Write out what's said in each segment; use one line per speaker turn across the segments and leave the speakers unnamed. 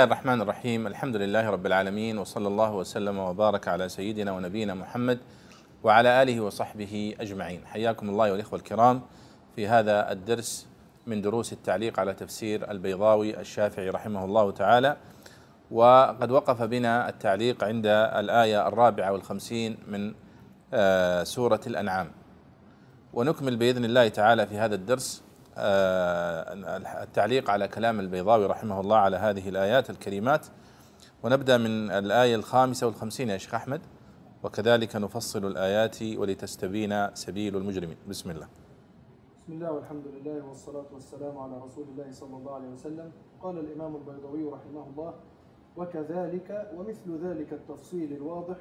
الله الرحمن الرحيم. الحمد لله رب العالمين وصلى الله وسلم وبارك على سيدنا ونبينا محمد وعلى آله وصحبه أجمعين. حياكم الله والاخوه الكرام في هذا الدرس من دروس التعليق على تفسير البيضاوي الشافعي رحمه الله تعالى. وقد وقف بنا التعليق عند الآية الرابعة والخمسين من آه، سورة الأنعام. ونكمل بإذن الله تعالى في هذا الدرس التعليق على كلام البيضاوي رحمه الله على هذه الآيات الكريمات. ونبدأ من الآية الخامسة والخمسين يا شيخ أحمد. وكذلك نفصل الآيات ولتستبين سبيل المجرمين. بسم الله.
بسم الله والحمد لله والصلاة والسلام على رسول الله صلى الله عليه وسلم. قال الإمام البيضوي رحمه الله وكذلك ومثل ذلك التفصيل الواضح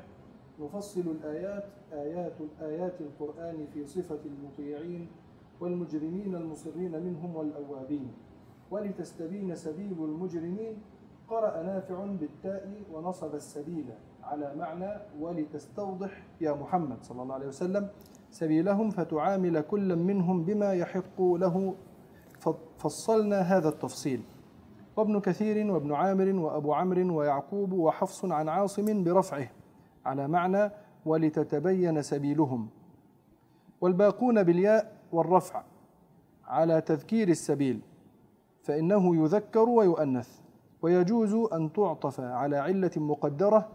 نفصل الآيات آيات آيات القرآن في صفة المطيعين والمجرمين المصرين منهم والأوابين. ولتستبين سبيل المجرمين قرأ نافع بالتاء ونصب السبيل. على معنى ولتستوضح يا محمد صلى الله عليه وسلم سبيلهم فتعامل كل منهم بما يحق له. فصلنا هذا التفصيل. وابن كثير وابن عامر وأبو عمرو ويعقوب وحفص عن عاصم برفعه. على معنى ولتتبين سبيلهم. والباقون بالياء والرفع على تذكير السبيل فإنه يذكر ويؤنث ويجوز أن تعطف على علة مقدرة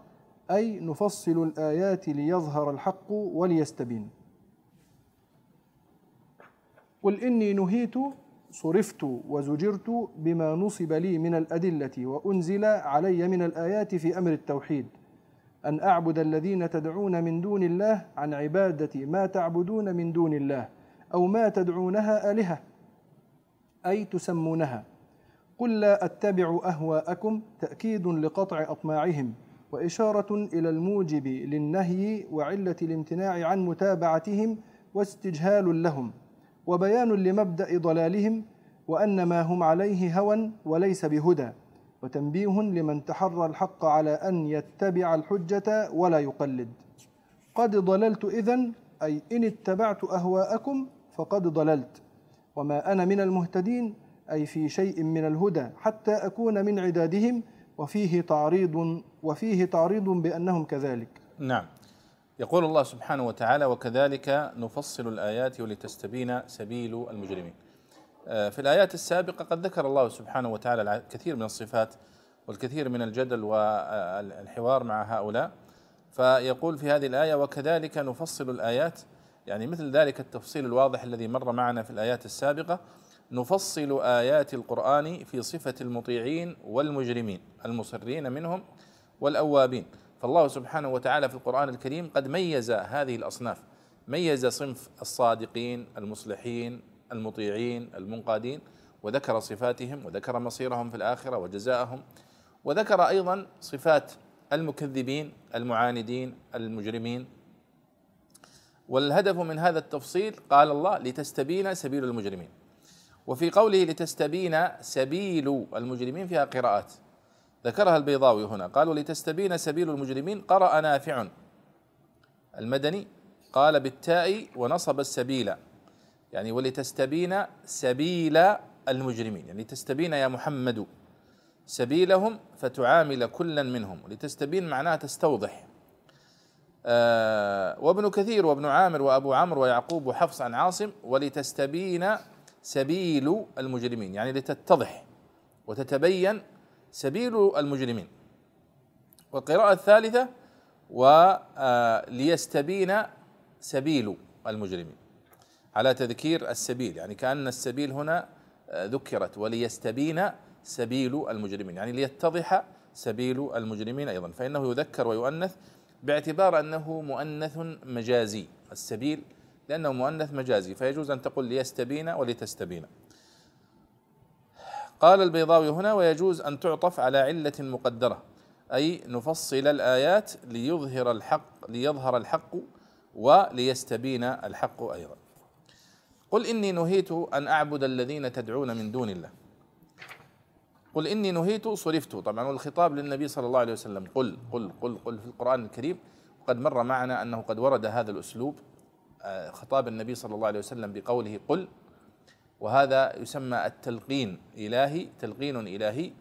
أي نفصل الآيات ليظهر الحق وليستبين. قل إني نهيت صرفت وزجرت بما نصب لي من الأدلة وأنزل علي من الآيات في أمر التوحيد أن أعبد الذين تدعون من دون الله عن عبادة ما تعبدون من دون الله. أو ما تدعونها آلهة أي تسمونها. قل لا أتبع أهواءكم تأكيد لقطع أطماعهم وإشارة إلى الموجب للنهي وعلة الامتناع عن متابعتهم واستجهال لهم وبيان لمبدأ ضلالهم وأن ما هم عليه هوى وليس بهدى وتنبيه لمن تحرى الحق على أن يتبع الحجة ولا يقلد. قد ضللت إذن أي إن اتبعت أهواءكم فقد ضللت. وما أنا من المهتدين أي في شيء من الهدى حتى أكون من عدادهم وفيه تعريض وفيه تعريض بأنهم كذلك.
نعم. يقول الله سبحانه وتعالى وكذلك نفصل الآيات ولتستبين سبيل المجرمين. آه، في الآيات السابقة قد ذكر الله سبحانه وتعالى الكثير من الصفات والكثير من الجدل والحوار مع هؤلاء. فيقول في هذه الآية وكذلك نفصل الآيات. يعني مثل ذلك التفصيل الواضح الذي مر معنا في الآيات السابقة. نفصل آيات القرآن في صفة المطيعين والمجرمين المصرين منهم والأوابين. فالله سبحانه وتعالى في القرآن الكريم قد ميز هذه الأصناف. ميز صنف الصادقين المصلحين المطيعين المنقادين وذكر صفاتهم وذكر مصيرهم في الآخرة وجزاءهم. وذكر أيضا صفات المكذبين المعاندين المجرمين. والهدف من هذا التفصيل قال الله لتستبين سبيل المجرمين. وفي قوله لتستبين سبيل المجرمين فيها قراءات. ذكرها البيضاوي هنا. قالوا لتستبين سبيل المجرمين قرأ نافع. المدني قال بالتاء ونصب السبيل. يعني ولتستبين سبيل المجرمين. يعني تستبين يا محمد. سبيلهم فتعامل كلا منهم لتستبين معناها تستوضح. آه وابن كثير وابن عامر وأبو عمرو ويعقوب وحفص عن عاصم ولتستبين سبيل المجرمين يعني لتتضح وتتبين سبيل المجرمين. والقراءة الثالثة وليستبين آه، سبيل المجرمين. على تذكير السبيل يعني كأن السبيل هنا آه، ذكرت وليستبين سبيل المجرمين يعني ليتضح سبيل المجرمين أيضا. فإنه يذكر ويؤنث باعتبار أنه مؤنث مجازي السبيل لأنه مؤنث مجازي. فيجوز أن تقول ليستبين ولتستبين. قال البيضاوي هنا ويجوز أن تعطف على علة مقدرة أي نفصل الآيات ليظهر الحق ليظهر الحق وليستبين الحق أيضا. قل إني نهيت أن أعبد الذين تدعون من دون الله. قل إني نهيت صرفت طبعا والخطاب للنبي صلى الله عليه وسلم. قل قل قل قل في القرآن الكريم. وقد مر معنا أنه قد ورد هذا الأسلوب آه، خطاب النبي صلى الله عليه وسلم بقوله قل وهذا يسمى التلقين إلهي تلقين إلهي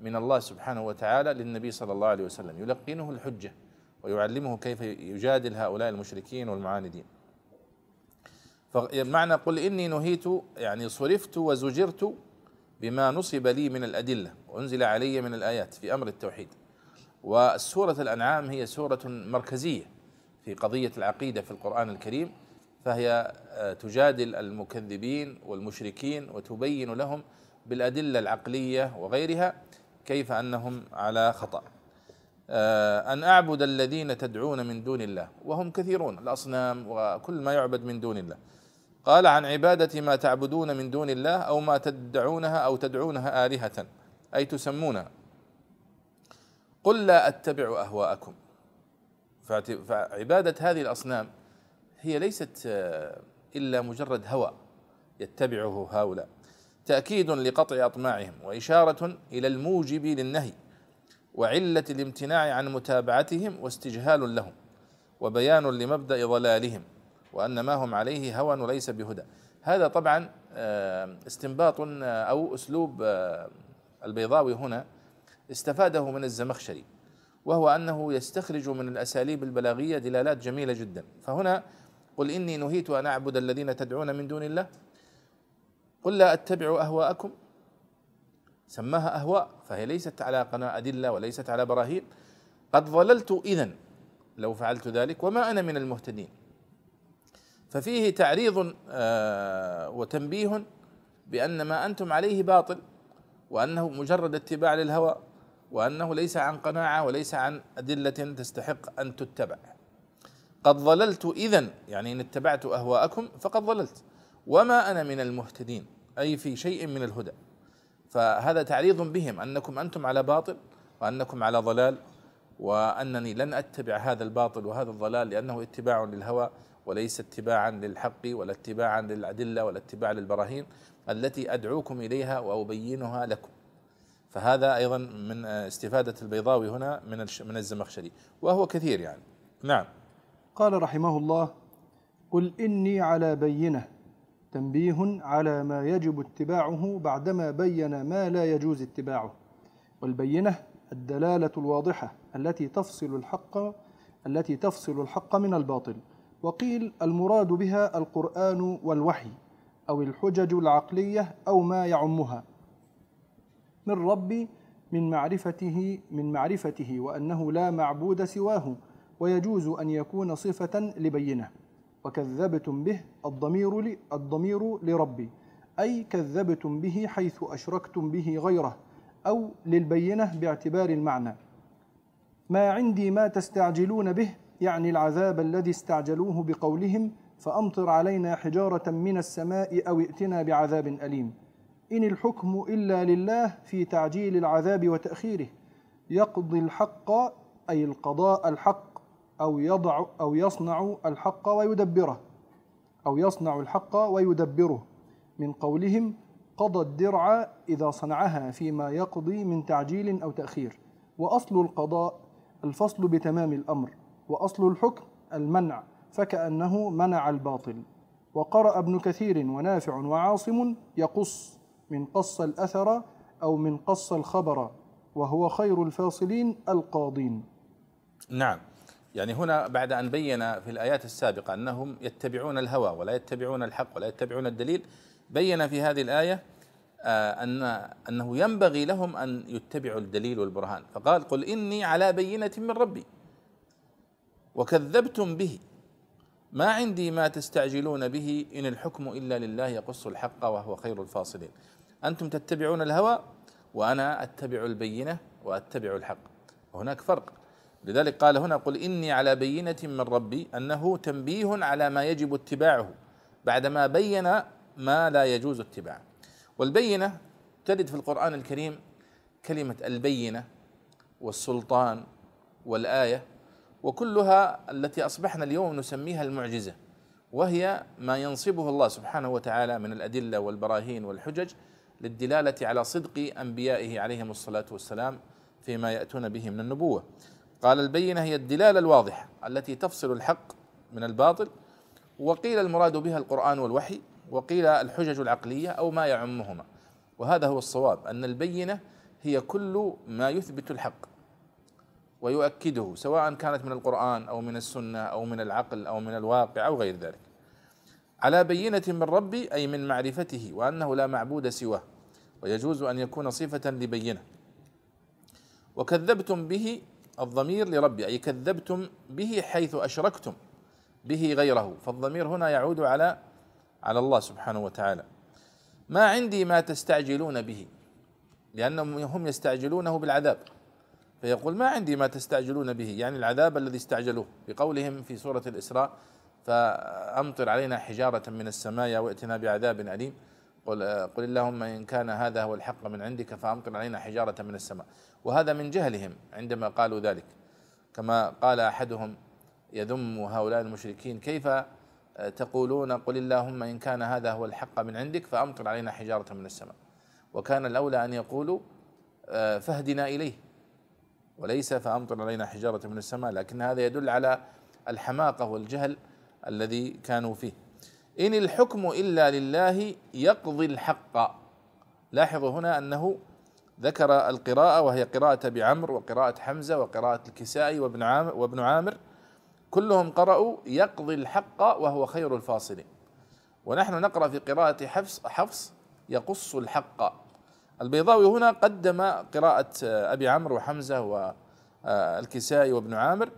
من الله سبحانه وتعالى للنبي صلى الله عليه وسلم. يلقنه الحجة ويعلمه كيف يجادل هؤلاء المشركين والمعاندين. فمعنى قل إني نهيت يعني صرفت وزجرت بما نصب لي من الأدلة وأنزل علي من الآيات في أمر التوحيد. والسورة الأنعام هي سورة مركزية في قضية العقيدة في القرآن الكريم فهي آه، تجادل المكذبين والمشركين وتبين لهم بالأدلة العقلية وغيرها كيف أنهم على خطأ. آه، أن أعبد الذين تدعون من دون الله وهم كثيرون الأصنام وكل ما يعبد من دون الله. قال عن عبادة ما تعبدون من دون الله أو ما تدعونها أو تدعونها آلهة. أي تسمونها قل لا أتبع أهواءكم. فعبادة هذه الأصنام هي ليست آه، إلا مجرد هوى يتبعه هؤلاء. تأكيد لقطع أطماعهم وإشارة إلى الموجب للنهي وعلة الامتناع عن متابعتهم واستجهال لهم وبيان لمبدأ ضلالهم. وأن ما هم عليه هوى وليس بهدى. هذا طبعا آه، استنباط آه، أو أسلوب البيضاوي هنا استفاده من الزمخشري وهو أنه يستخرج من الأساليب البلاغية دلالات جميلة جدا. فهنا قل إني نهيت أن أعبد الذين تدعون من دون الله. قل لا أتبع أهواءكم. سماها أهواء فهي ليست على قناة أدلة وليست على براهين. قد ضللت اذا لو فعلت ذلك وما أنا من المهتدين. ففيه تعريض آه، وتنبيه بأن ما أنتم عليه باطل وأنه مجرد اتباع للهوى وأنه ليس عن قناعة وليس عن أدلة تستحق أن تتبع. قد ضللت اذا يعني إن اتبعت أهواءكم فقد ضللت. وما أنا من المهتدين أي في شيء من الهدى. فهذا تعريض بهم أنكم أنتم على باطل وأنكم على ضلال وأنني لن أتبع هذا الباطل وهذا الضلال لأنه اتباع للهوى. وليس اتباعا للحق ولا اتباعا للأدلة ولا اتباع للبراهين التي أدعوكم إليها وأبينها لكم. فهذا أيضا من استفادة البيضاوي هنا من من الزمخشري وهو كثير يعني. نعم.
قال رحمه الله قل إني على بينة تنبيه على ما يجب اتباعه بعدما بين ما لا يجوز اتباعه. والبينة الدلالة الواضحة التي تفصل الحق التي تفصل الحق من الباطل. وقيل المراد بها القرآن والوحي أو الحجج العقلية أو ما يعمها. من ربي من معرفته من معرفته وأنه لا معبود سواه ويجوز أن يكون صفة لبينه. وكذبتم به الضمير الضمير لربي أي كذبتم به حيث أشركتم به غيره أو للبينة باعتبار المعنى. ما عندي ما تستعجلون به يعني العذاب الذي استعجلوه بقولهم فأمطر علينا حجارة من السماء أو ائتنا بعذاب أليم. إن الحكم إلا لله في تعجيل العذاب وتأخيره. يقضي الحق أي القضاء الحق أو يضع أو يصنع الحق ويدبره. أو يصنع الحق ويدبره. من قولهم قضى الدرع إذا صنعها فيما يقضي من تعجيل أو تأخير. وأصل القضاء الفصل بتمام الأمر. وأصل الحكم المنع فكأنه منع الباطل. وقرأ ابن كثير ونافع وعاصم يقص من قص الأثر أو من قص الخبر وهو خير الفاصلين القاضين.
نعم. يعني هنا بعد أن بين في الآيات السابقة أنهم يتبعون الهوى ولا يتبعون الحق ولا يتبعون الدليل بين في هذه الآية آه، أن أنه ينبغي لهم أن يتبعوا الدليل والبرهان. فقال قل إني على بينة من ربي. وكذبتم به. ما عندي ما تستعجلون به إن الحكم إلا لله يقص الحق وهو خير الفاصلين. أنتم تتبعون الهوى وأنا أتبع البينة وأتبع الحق. وهناك فرق. لذلك قال هنا قل إني على بينة من ربي أنه تنبيه على ما يجب اتباعه بعدما بين ما لا يجوز اتباعه. والبينة ترد في القرآن الكريم كلمة البينة والسلطان والآية. وكلها التي أصبحنا اليوم نسميها المعجزة وهي ما ينصبه الله سبحانه وتعالى من الأدلة والبراهين والحجج للدلالة على صدق أنبيائه عليهم الصلاة والسلام فيما يأتون به من النبوة. قال البينة هي الدلالة الواضحة التي تفصل الحق من الباطل وقيل المراد بها القرآن والوحي وقيل الحجج العقلية أو ما يعمهما. وهذا هو الصواب أن البينة هي كل ما يثبت الحق. ويؤكده سواء كانت من القرآن أو من السنة أو من العقل أو من الواقع أو غير ذلك. على بينة من ربي أي من معرفته وأنه لا معبود سواه ويجوز أن يكون صفة لبينة. وكذبتم به الضمير لربي أي كذبتم به حيث أشركتم به غيره. فالضمير هنا يعود على على الله سبحانه وتعالى. ما عندي ما تستعجلون به لأنهم هم يستعجلونه بالعذاب. فيقول ما عندي ما تستعجلون به يعني العذاب الذي استعجلوه. بقولهم في سورة الإسراء فأمطر علينا حجارة من السماء وائتنا بعذاب أليم. قل, قل اللهم إن كان هذا هو الحق من عندك فأمطر علينا حجارة من السماء. وهذا من جهلهم عندما قالوا ذلك. كما قال أحدهم يذم هؤلاء المشركين كيف تقولون قل اللهم إن كان هذا هو الحق من عندك فأمطر علينا حجارة من السماء. وكان الأولى أن يقولوا فاهدنا إليه. وليس فأمطر علينا حجارة من السماء لكن هذا يدل على الحماقة والجهل الذي كانوا فيه. إن الحكم إلا لله يقضي الحق. لاحظوا هنا أنه ذكر القراءة وهي قراءة أبي عمرو وقراءة حمزة وقراءة الكسائي وابن عامر وابن عامر. كلهم قرأوا يقضي الحق وهو خير الفاصلين. ونحن نقرأ في قراءة حفص حفص يقص الحق. البيضاوي هنا قدم قراءة أبي عمرو وحمزة والكسائي وابن عامر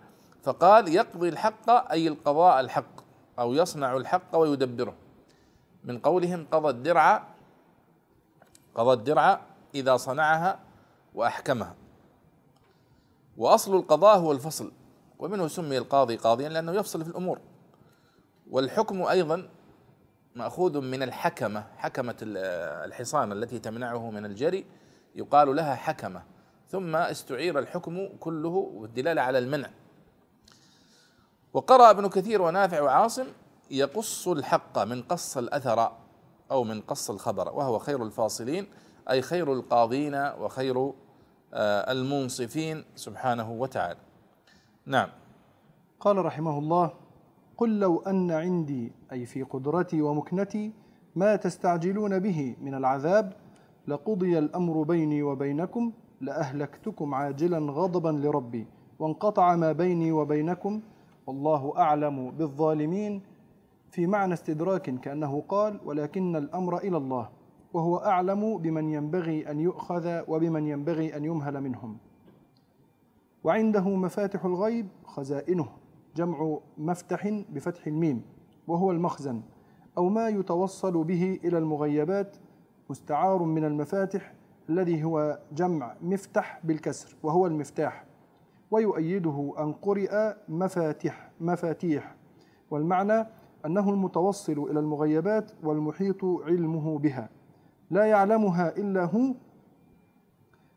فقال يقضي الحق أي القضاء الحق أو يصنع الحق ويدبره. من قولهم قضى الدرع قضى الدرع إذا صنعها وأحكمها. وأصل القضاء هو الفصل ومنه سمي القاضي قاضيا لأنه يفصل في الأمور. والحكم أيضا مأخوذ من الحكمة حكمة الحصان التي تمنعه من الجري يقال لها حكمة. ثم استعير الحكم كله والدلالة على المنع. وقرأ ابن كثير ونافع وعاصم يقص الحق من قص الأثر أو من قص الخبر وهو خير الفاصلين أي خير القاضين وخير آه، المنصفين سبحانه وتعالى. نعم.
قال رحمه الله قل لو أن عندي أي في قدرتي ومكنتي ما تستعجلون به من العذاب لقضي الأمر بيني وبينكم لأهلكتكم عاجلا غضبا لربي وانقطع ما بيني وبينكم والله أعلم بالظالمين. في معنى استدراك كأنه قال ولكن الأمر إلى الله وهو أعلم بمن ينبغي أن يؤخذ وبمن ينبغي أن يمهل منهم. وعنده مفاتح الغيب خزائنه. جمع مفتح بفتح الميم وهو المخزن أو ما يتوصل به إلى المغيبات مستعار من المفاتح الذي هو جمع مفتح بالكسر وهو المفتاح ويؤيده أن قرئ مفاتح مفاتيح والمعنى أنه المتوصل إلى المغيبات والمحيط علمه بها لا يعلمها إلا هو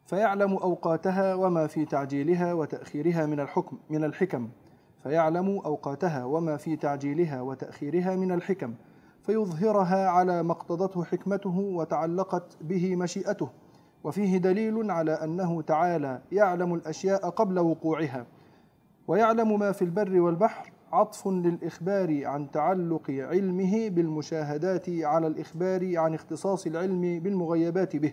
فيعلم أوقاتها وما في تعجيلها وتأخيرها من الحكم من الحكم. فيعلم أوقاتها وما في تعجيلها وتأخيرها من الحكم فيظهرها على ما اقتضته حكمته وتعلقت به مشيئته وفيه دليل على أنه تعالى يعلم الأشياء قبل وقوعها ويعلم ما في البر والبحر عطف للإخبار عن تعلق علمه بالمشاهدات على الإخبار عن اختصاص العلم بالمغيبات به.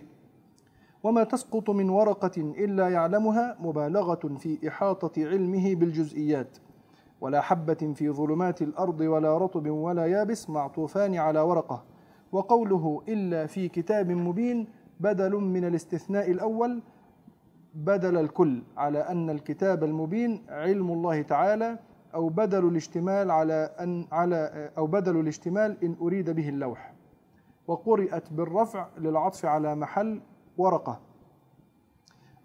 وما تسقط من ورقة إلا يعلمها مبالغة في إحاطة علمه بالجزئيات. ولا حبة في ظلمات الأرض ولا رطب ولا يابس معطوفان على ورقة. وقوله إلا في كتاب مبين بدل من الاستثناء الأول بدل الكل على أن الكتاب المبين علم الله تعالى أو بدل الاشتمال على أن على أو بدل الاشتمال إن أريد به اللوح. وقرئت بالرفع للعطف على محل ورقة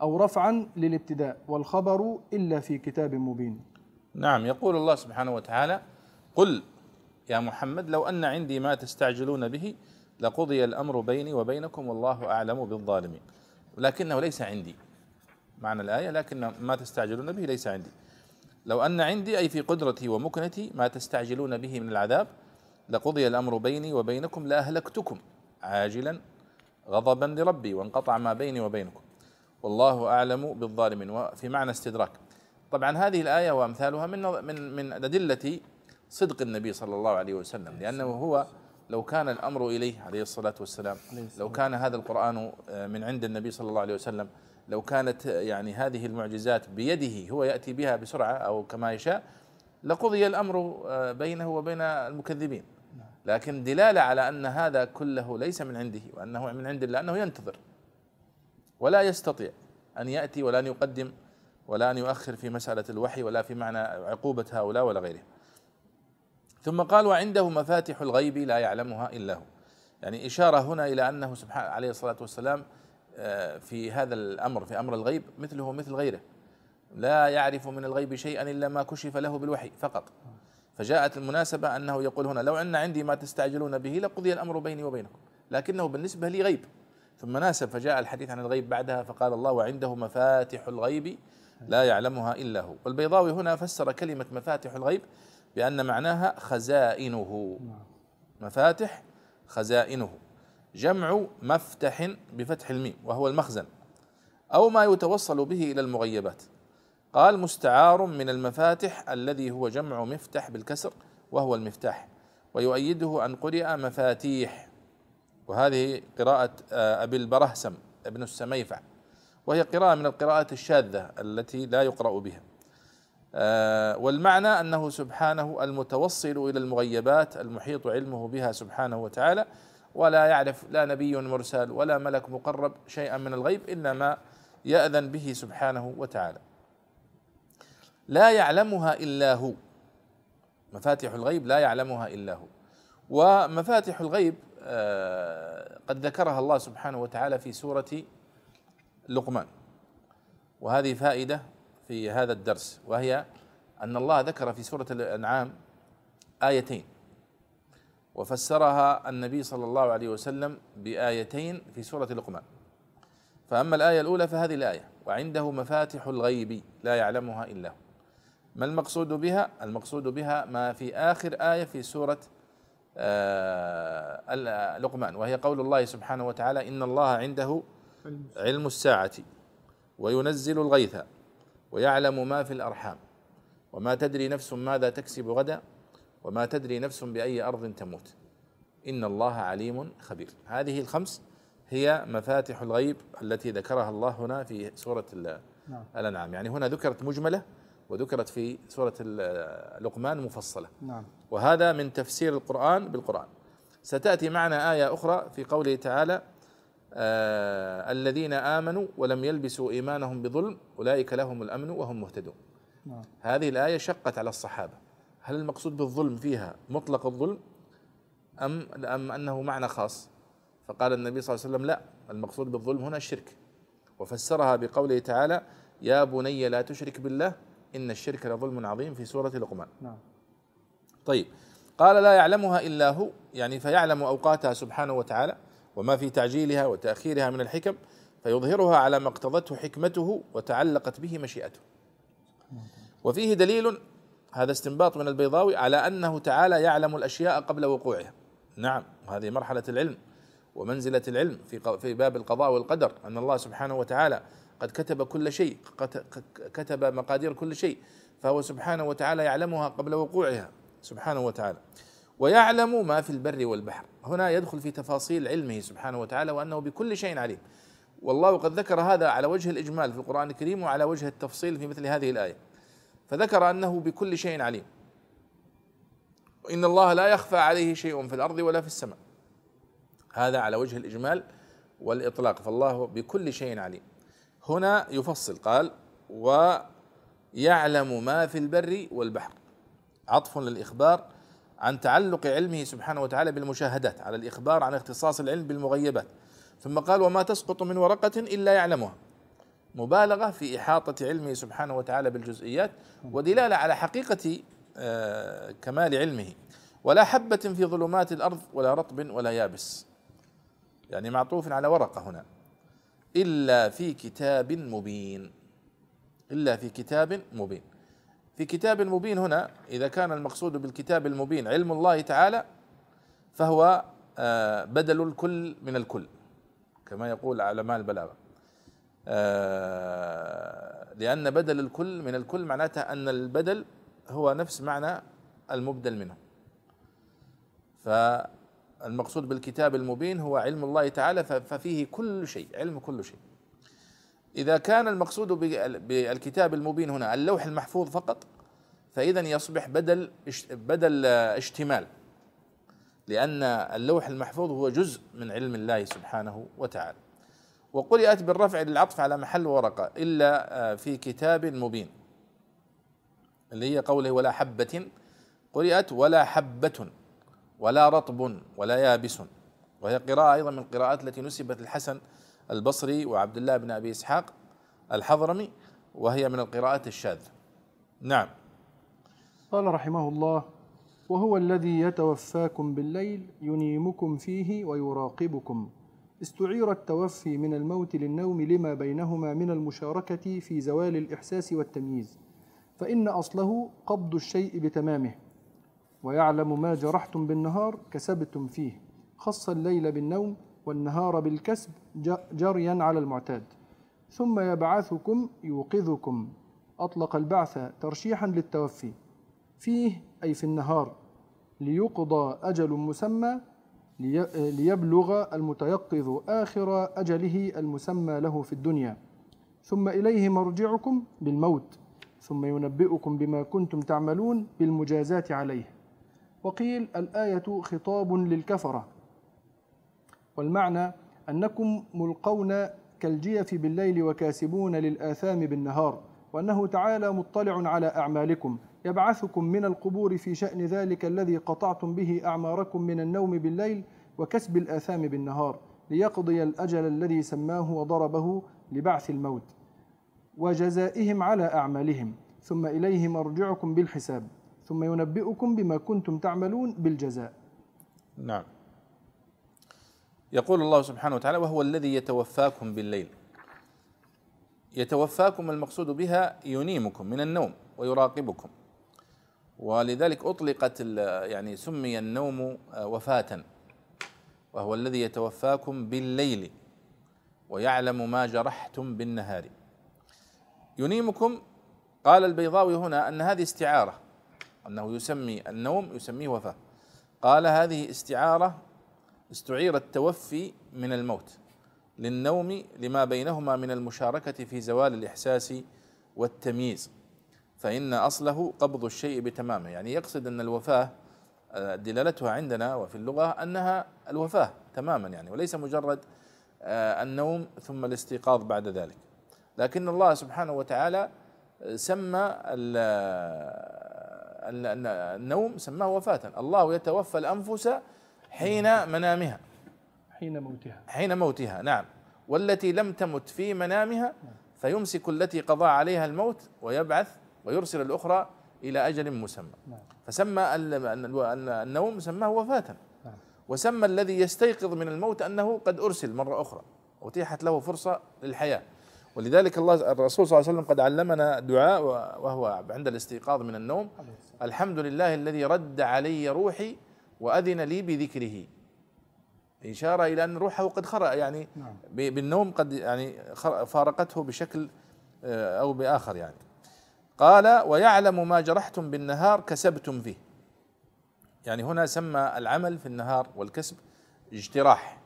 أو رفعا للابتداء والخبر إلا في كتاب مبين.
نعم يقول الله سبحانه وتعالى قل يا محمد لو أن عندي ما تستعجلون به لقضي الأمر بيني وبينكم والله أعلم بالظالمين. لكنه ليس عندي. معنى الآية لكن ما تستعجلون به ليس عندي. لو أن عندي أي في قدرتي ومكنتي ما تستعجلون به من العذاب لقضي الأمر بيني وبينكم لأهلكتكم عاجلا غضبا لربي وانقطع ما بيني وبينكم والله أعلم بالظالمين. وفي معنى استدراك طبعا هذه الآية وأمثالها من من من أدلة صدق النبي صلى الله عليه وسلم لأنه هو لو كان الأمر إليه عليه الصلاة والسلام لو كان هذا القرآن آه، من عند النبي صلى الله عليه وسلم لو كانت آه، يعني هذه المعجزات بيده هو يأتي بها بسرعة أو كما يشاء لقضي الأمر آه، بينه وبين المكذبين. لكن دلالة على أن هذا كله ليس من عنده وأنه من عند الله أنه ينتظر ولا يستطيع أن يأتي ولا أن يقدم ولا أن يؤخر في مسألة الوحي ولا في معنى عقوبة هؤلاء ولا غيرهم. ثم قال وعنده مفاتح الغيب لا يعلمها إلا هو. يعني إشارة هنا إلى أنه سبحانه عليه الصلاة والسلام آه، في هذا الأمر في أمر الغيب مثله مثل غيره. لا يعرف من الغيب شيئا إلا ما كشف له بالوحي فقط. فجاءت المناسبة أنه يقول هنا لو أن عندي ما تستعجلون به لقضي الأمر بيني وبينكم لكنه بالنسبة لي غيب. ثم ناسب فجاء الحديث عن الغيب بعدها فقال الله وعنده مفاتح الغيب لا يعلمها إلا هو. والبيضاوي هنا فسر كلمة مفاتح الغيب بأن معناها خزائنه. مفاتح خزائنه. جمع مفتح بفتح الميم وهو المخزن. أو ما يتوصل به إلى المغيبات. قال مستعار من المفاتح الذي هو جمع مفتح بالكسر وهو المفتاح. ويؤيده أن قرئ مفاتيح. وهذه قراءة آه، أبي البرهسم ابن السميفع وهي قراءة من القراءات الشاذة التي لا يقرأ بها. آه، والمعنى أنه سبحانه المتوصل إلى المغيبات المحيط علمه بها سبحانه وتعالى ولا يعرف لا نبي مرسل ولا ملك مقرب شيئا من الغيب الا ما يأذن به سبحانه وتعالى. لا يعلمها إلا هو. مفاتيح الغيب لا يعلمها إلا هو. ومفاتيح الغيب آه، قد ذكرها الله سبحانه وتعالى في سورة لقمان. وهذه فائدة في هذا الدرس وهي أن الله ذكر في سورة الأنعام آيتين وفسرها النبي صلى الله عليه وسلم بآيتين في سورة لقمان. فأما الآية الأولى فهذه الآية وعنده مفاتح الغيب لا يعلمها إلا هو. ما المقصود بها؟ المقصود بها ما في آخر آية في سورة آه، لقمان وهي قول الله سبحانه وتعالى إن الله عنده علم الساعة وينزل الغيث ويعلم ما في الأرحام. وما تدري نفس ماذا تكسب غدا وما تدري نفس بأي أرض تموت. إن الله عليم خبير. هذه الخمس هي مفاتح الغيب التي ذكرها الله هنا في سورة نعم. الأنعام. يعني هنا ذكرت مجملة وذكرت في سورة لقمان مفصلة. نعم. وهذا من تفسير القرآن بالقرآن. ستأتي معنا آية أخرى في قوله تعالى آه الذين آمنوا ولم يلبسوا إيمانهم بظلم أولئك لهم الأمن وهم مهتدون. نعم. هذه الآية شقت على الصحابة. هل المقصود بالظلم فيها مطلق الظلم أم أم أنه معنى خاص؟ فقال النبي صلى الله عليه وسلم لا المقصود بالظلم هنا الشرك. وفسرها بقوله تعالى: يا بني لا تشرك بالله إن الشرك لظلم عظيم في سورة لقمان. نعم. طيب قال لا يعلمها إلا هو يعني فيعلم أوقاتها سبحانه وتعالى وما في تعجيلها وتأخيرها من الحكم فيظهرها على ما اقتضته حكمته وتعلقت به مشيئته. وفيه دليل هذا استنباط من البيضاوي على أنه تعالى يعلم الأشياء قبل وقوعها. نعم هذه مرحلة العلم ومنزلة العلم في في باب القضاء والقدر أن الله سبحانه وتعالى قد كتب كل شيء كتب مقادير كل شيء فهو سبحانه وتعالى يعلمها قبل وقوعها. سبحانه وتعالى. ويعلم ما في البر والبحر. هنا يدخل في تفاصيل علمه سبحانه وتعالى وأنه بكل شيء عليم. والله قد ذكر هذا على وجه الإجمال في القرآن الكريم وعلى وجه التفصيل في مثل هذه الآية. فذكر أنه بكل شيء عليم. وان الله لا يخفى عليه شيء في الأرض ولا في السماء. هذا على وجه الإجمال والإطلاق. فالله بكل شيء عليم. هنا يفصل قال ويعلم ما في البر والبحر. عطف للإخبار. عن تعلق علمه سبحانه وتعالى بالمشاهدات على الإخبار عن اختصاص العلم بالمغيبات. ثم قال وما تسقط من ورقة إلا يعلمها. مبالغة في إحاطة علمه سبحانه وتعالى بالجزئيات ودلالة على حقيقة آه، كمال علمه. ولا حبة في ظلمات الأرض ولا رطب ولا يابس. يعني معطوف على ورقة هنا. إلا في كتاب مبين. إلا في كتاب مبين. في كتاب مبين هنا إذا كان المقصود بالكتاب المبين علم الله تعالى فهو آه، بدل الكل من الكل كما يقول علماء البلاغة. آه، لأن بدل الكل من الكل معناته أن البدل هو نفس معنى المبدل منه. المقصود بالكتاب المبين هو علم الله تعالى ففيه كل شيء علم كل شيء. إذا كان المقصود بالكتاب المبين هنا اللوح المحفوظ فقط فإذا يصبح بدل بدل اشتمال لأن اللوح المحفوظ هو جزء من علم الله سبحانه وتعالى. وقرئت بالرفع للعطف على محل ورقة إلا آه، في كتاب مبين اللي هي قوله ولا حبة. قرئت ولا حبة ولا رطب ولا يابس. وهي قراءة أيضا من القراءات التي نسبت الحسن البصري وعبد الله بن أبي إسحاق الحضرمي وهي من القراءات الشاذة. نعم.
قال رحمه الله وهو الذي يتوفاكم بالليل ينيمكم فيه ويراقبكم. استعير التوفي من الموت للنوم لما بينهما من المشاركة في زوال الإحساس والتمييز. فإن أصله قبض الشيء بتمامه. ويعلم ما جرحتم بالنهار كسبتم فيه. خص الليل بالنوم والنهار بالكسب جريا على المعتاد. ثم يبعثكم يوقظكم. أطلق البعث ترشيحا للتوفي. فيه أي في النهار ليقضى أجل مسمى ليبلغ المتيقظ آخر أجله المسمى له في الدنيا. ثم إليه مرجعكم بالموت ثم ينبئكم بما كنتم تعملون بالمجازاة عليه. وقيل الآية خطاب للكفرة. والمعنى أنكم ملقون كالجيف بالليل وكاسبون للآثام بالنهار وأنه تعالى مطلع على أعمالكم. يبعثكم من القبور في شأن ذلك الذي قطعتم به أعماركم من النوم بالليل وكسب الآثام بالنهار ليقضي الأجل الذي سماه وضربه لبعث الموت وجزائهم على أعمالهم ثم إليه مرجعكم بالحساب ثم ينبئكم بما كنتم تعملون بالجزاء.
نعم. يقول الله سبحانه وتعالى وهو الذي يتوفاكم بالليل. يتوفاكم المقصود بها ينيمكم من النوم ويراقبكم. ولذلك أطلقت يعني سمي النوم وفاة وهو الذي يتوفاكم بالليل ويعلم ما جرحتم بالنهار. ينيمكم قال البيضاوي هنا أن هذه استعارة أنه يسمي النوم يسميه وفاة. قال هذه استعارة استعير التوفي من الموت للنوم لما بينهما من المشاركة في زوال الإحساس والتمييز. فإن أصله قبض الشيء بتمامه. يعني يقصد أن الوفاة آه، دلالتها عندنا وفي اللغة أنها الوفاة تماما يعني وليس مجرد آه، النوم ثم الاستيقاظ بعد ذلك. لكن الله سبحانه وتعالى سمى النوم سماه وفاة. الله يتوفى الأنفس حين منامها.
حين موتها.
حين موتها نعم. والتي لم تمت في منامها فيمسك التي قضى عليها الموت ويبعث ويرسل الأخرى إلى أجل مسمى. نعم. فسمى النوم سماه وفاة. نعم. وسمى الذي يستيقظ من الموت أنه قد أرسل مرة أخرى أتيحت له فرصة للحياة. ولذلك الله الرسول صلى الله عليه وسلم قد علمنا دعاء وهو عند الاستيقاظ من النوم. الحمد لله الذي رد علي روحي وأذن لي بذكره. إشارة إلى أن روحه قد خرج يعني نعم. بالنوم قد يعني فارقته بشكل آه، أو بآخر يعني. قال ويعلم ما جرحتم بالنهار كسبتم فيه. يعني هنا سمى العمل في النهار والكسب اجتراح.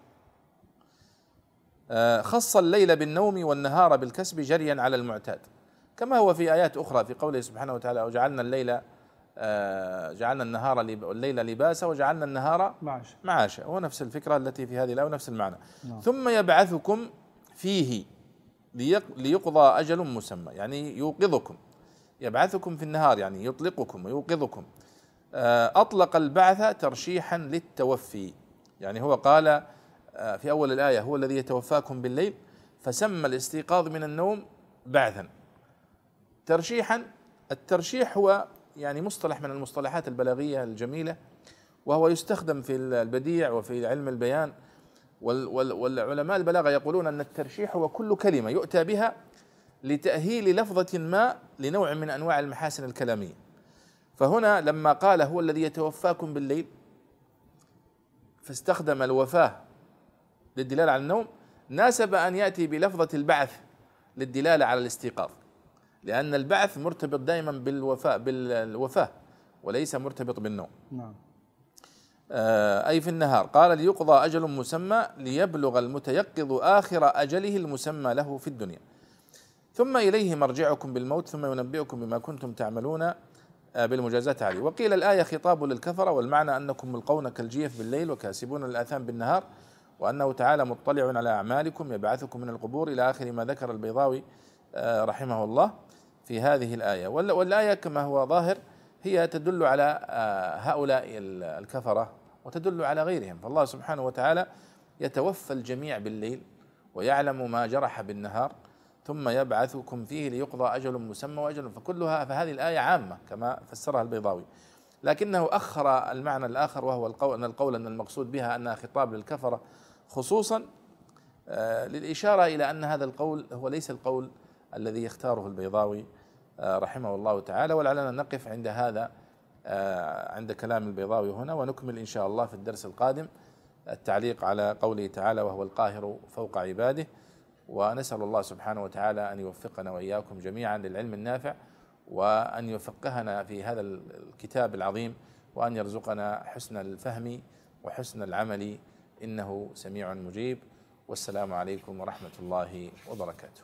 آه، خص الليل بالنوم والنهار بالكسب جريا على المعتاد. كما هو في آيات أخرى في قوله سبحانه وتعالى وجعلنا الليل آه، جعلنا النهار الليل لباسا وجعلنا النهار معاشا. معاشا. هو نفس الفكرة التي في هذه الآية ونفس المعنى. نعم. ثم يبعثكم فيه ليقضى أجل مسمى يعني يوقظكم. يبعثكم في النهار يعني يطلقكم ويوقظكم. آه، أطلق البعث ترشيحا للتوفي. يعني هو قال آه، في أول الآية هو الذي يتوفاكم بالليل فسمى الاستيقاظ من النوم بعثا. ترشيحا الترشيح هو يعني مصطلح من المصطلحات البلاغية الجميلة وهو يستخدم في البديع وفي علم البيان. والعلماء البلاغة يقولون أن الترشيح هو كل كلمة يؤتى بها لتأهيل لفظة ما لنوع من أنواع المحاسن الكلامية. فهنا لما قال هو الذي يتوفاكم بالليل فاستخدم الوفاة للدلالة على النوم ناسب أن يأتي بلفظة البعث للدلالة على الاستيقاظ. لأن البعث مرتبط دائما بالوفاء بالوفاة وليس مرتبط بالنوم. نعم. آه، أي في النهار. قال ليقضى أجل مسمى ليبلغ المتيقظ آخر أجله المسمى له في الدنيا. ثم إليه مرجعكم بالموت ثم ينبئكم بما كنتم تعملون آه، بالمجازات عليه وقيل الآية خطاب للكفرة والمعنى أنكم ملقون كالجيف بالليل وكاسبون الآثام بالنهار وأنه تعالى مطلع على أعمالكم يبعثكم من القبور إلى آخر ما ذكر البيضاوي آه، رحمه الله في هذه الآية. والآية كما هو ظاهر هي تدل على آه، هؤلاء الكفرة وتدل على غيرهم. فالله سبحانه وتعالى يتوفى الجميع بالليل ويعلم ما جرح بالنهار ثم يبعثكم فيه ليقضى أجل مسمى وأجل فكلها فهذه الآية عامة كما فسرها البيضاوي. لكنه أخر المعنى الآخر وهو القول أن القول أن المقصود بها أنها خطاب للكفرة خصوصا آه، للإشارة إلى أن هذا القول هو ليس القول الذي يختاره البيضاوي آه، رحمه الله تعالى. ولعلنا نقف عند هذا آه، عند كلام البيضاوي هنا ونكمل إن شاء الله في الدرس القادم التعليق على قوله تعالى وهو القاهر فوق عباده ونسأل الله سبحانه وتعالى أن يوفقنا وإياكم جميعا للعلم النافع وأن يفقهنا في هذا الكتاب العظيم وأن يرزقنا حسن الفهم وحسن العمل. إنه سميع مجيب. والسلام عليكم ورحمة الله وبركاته.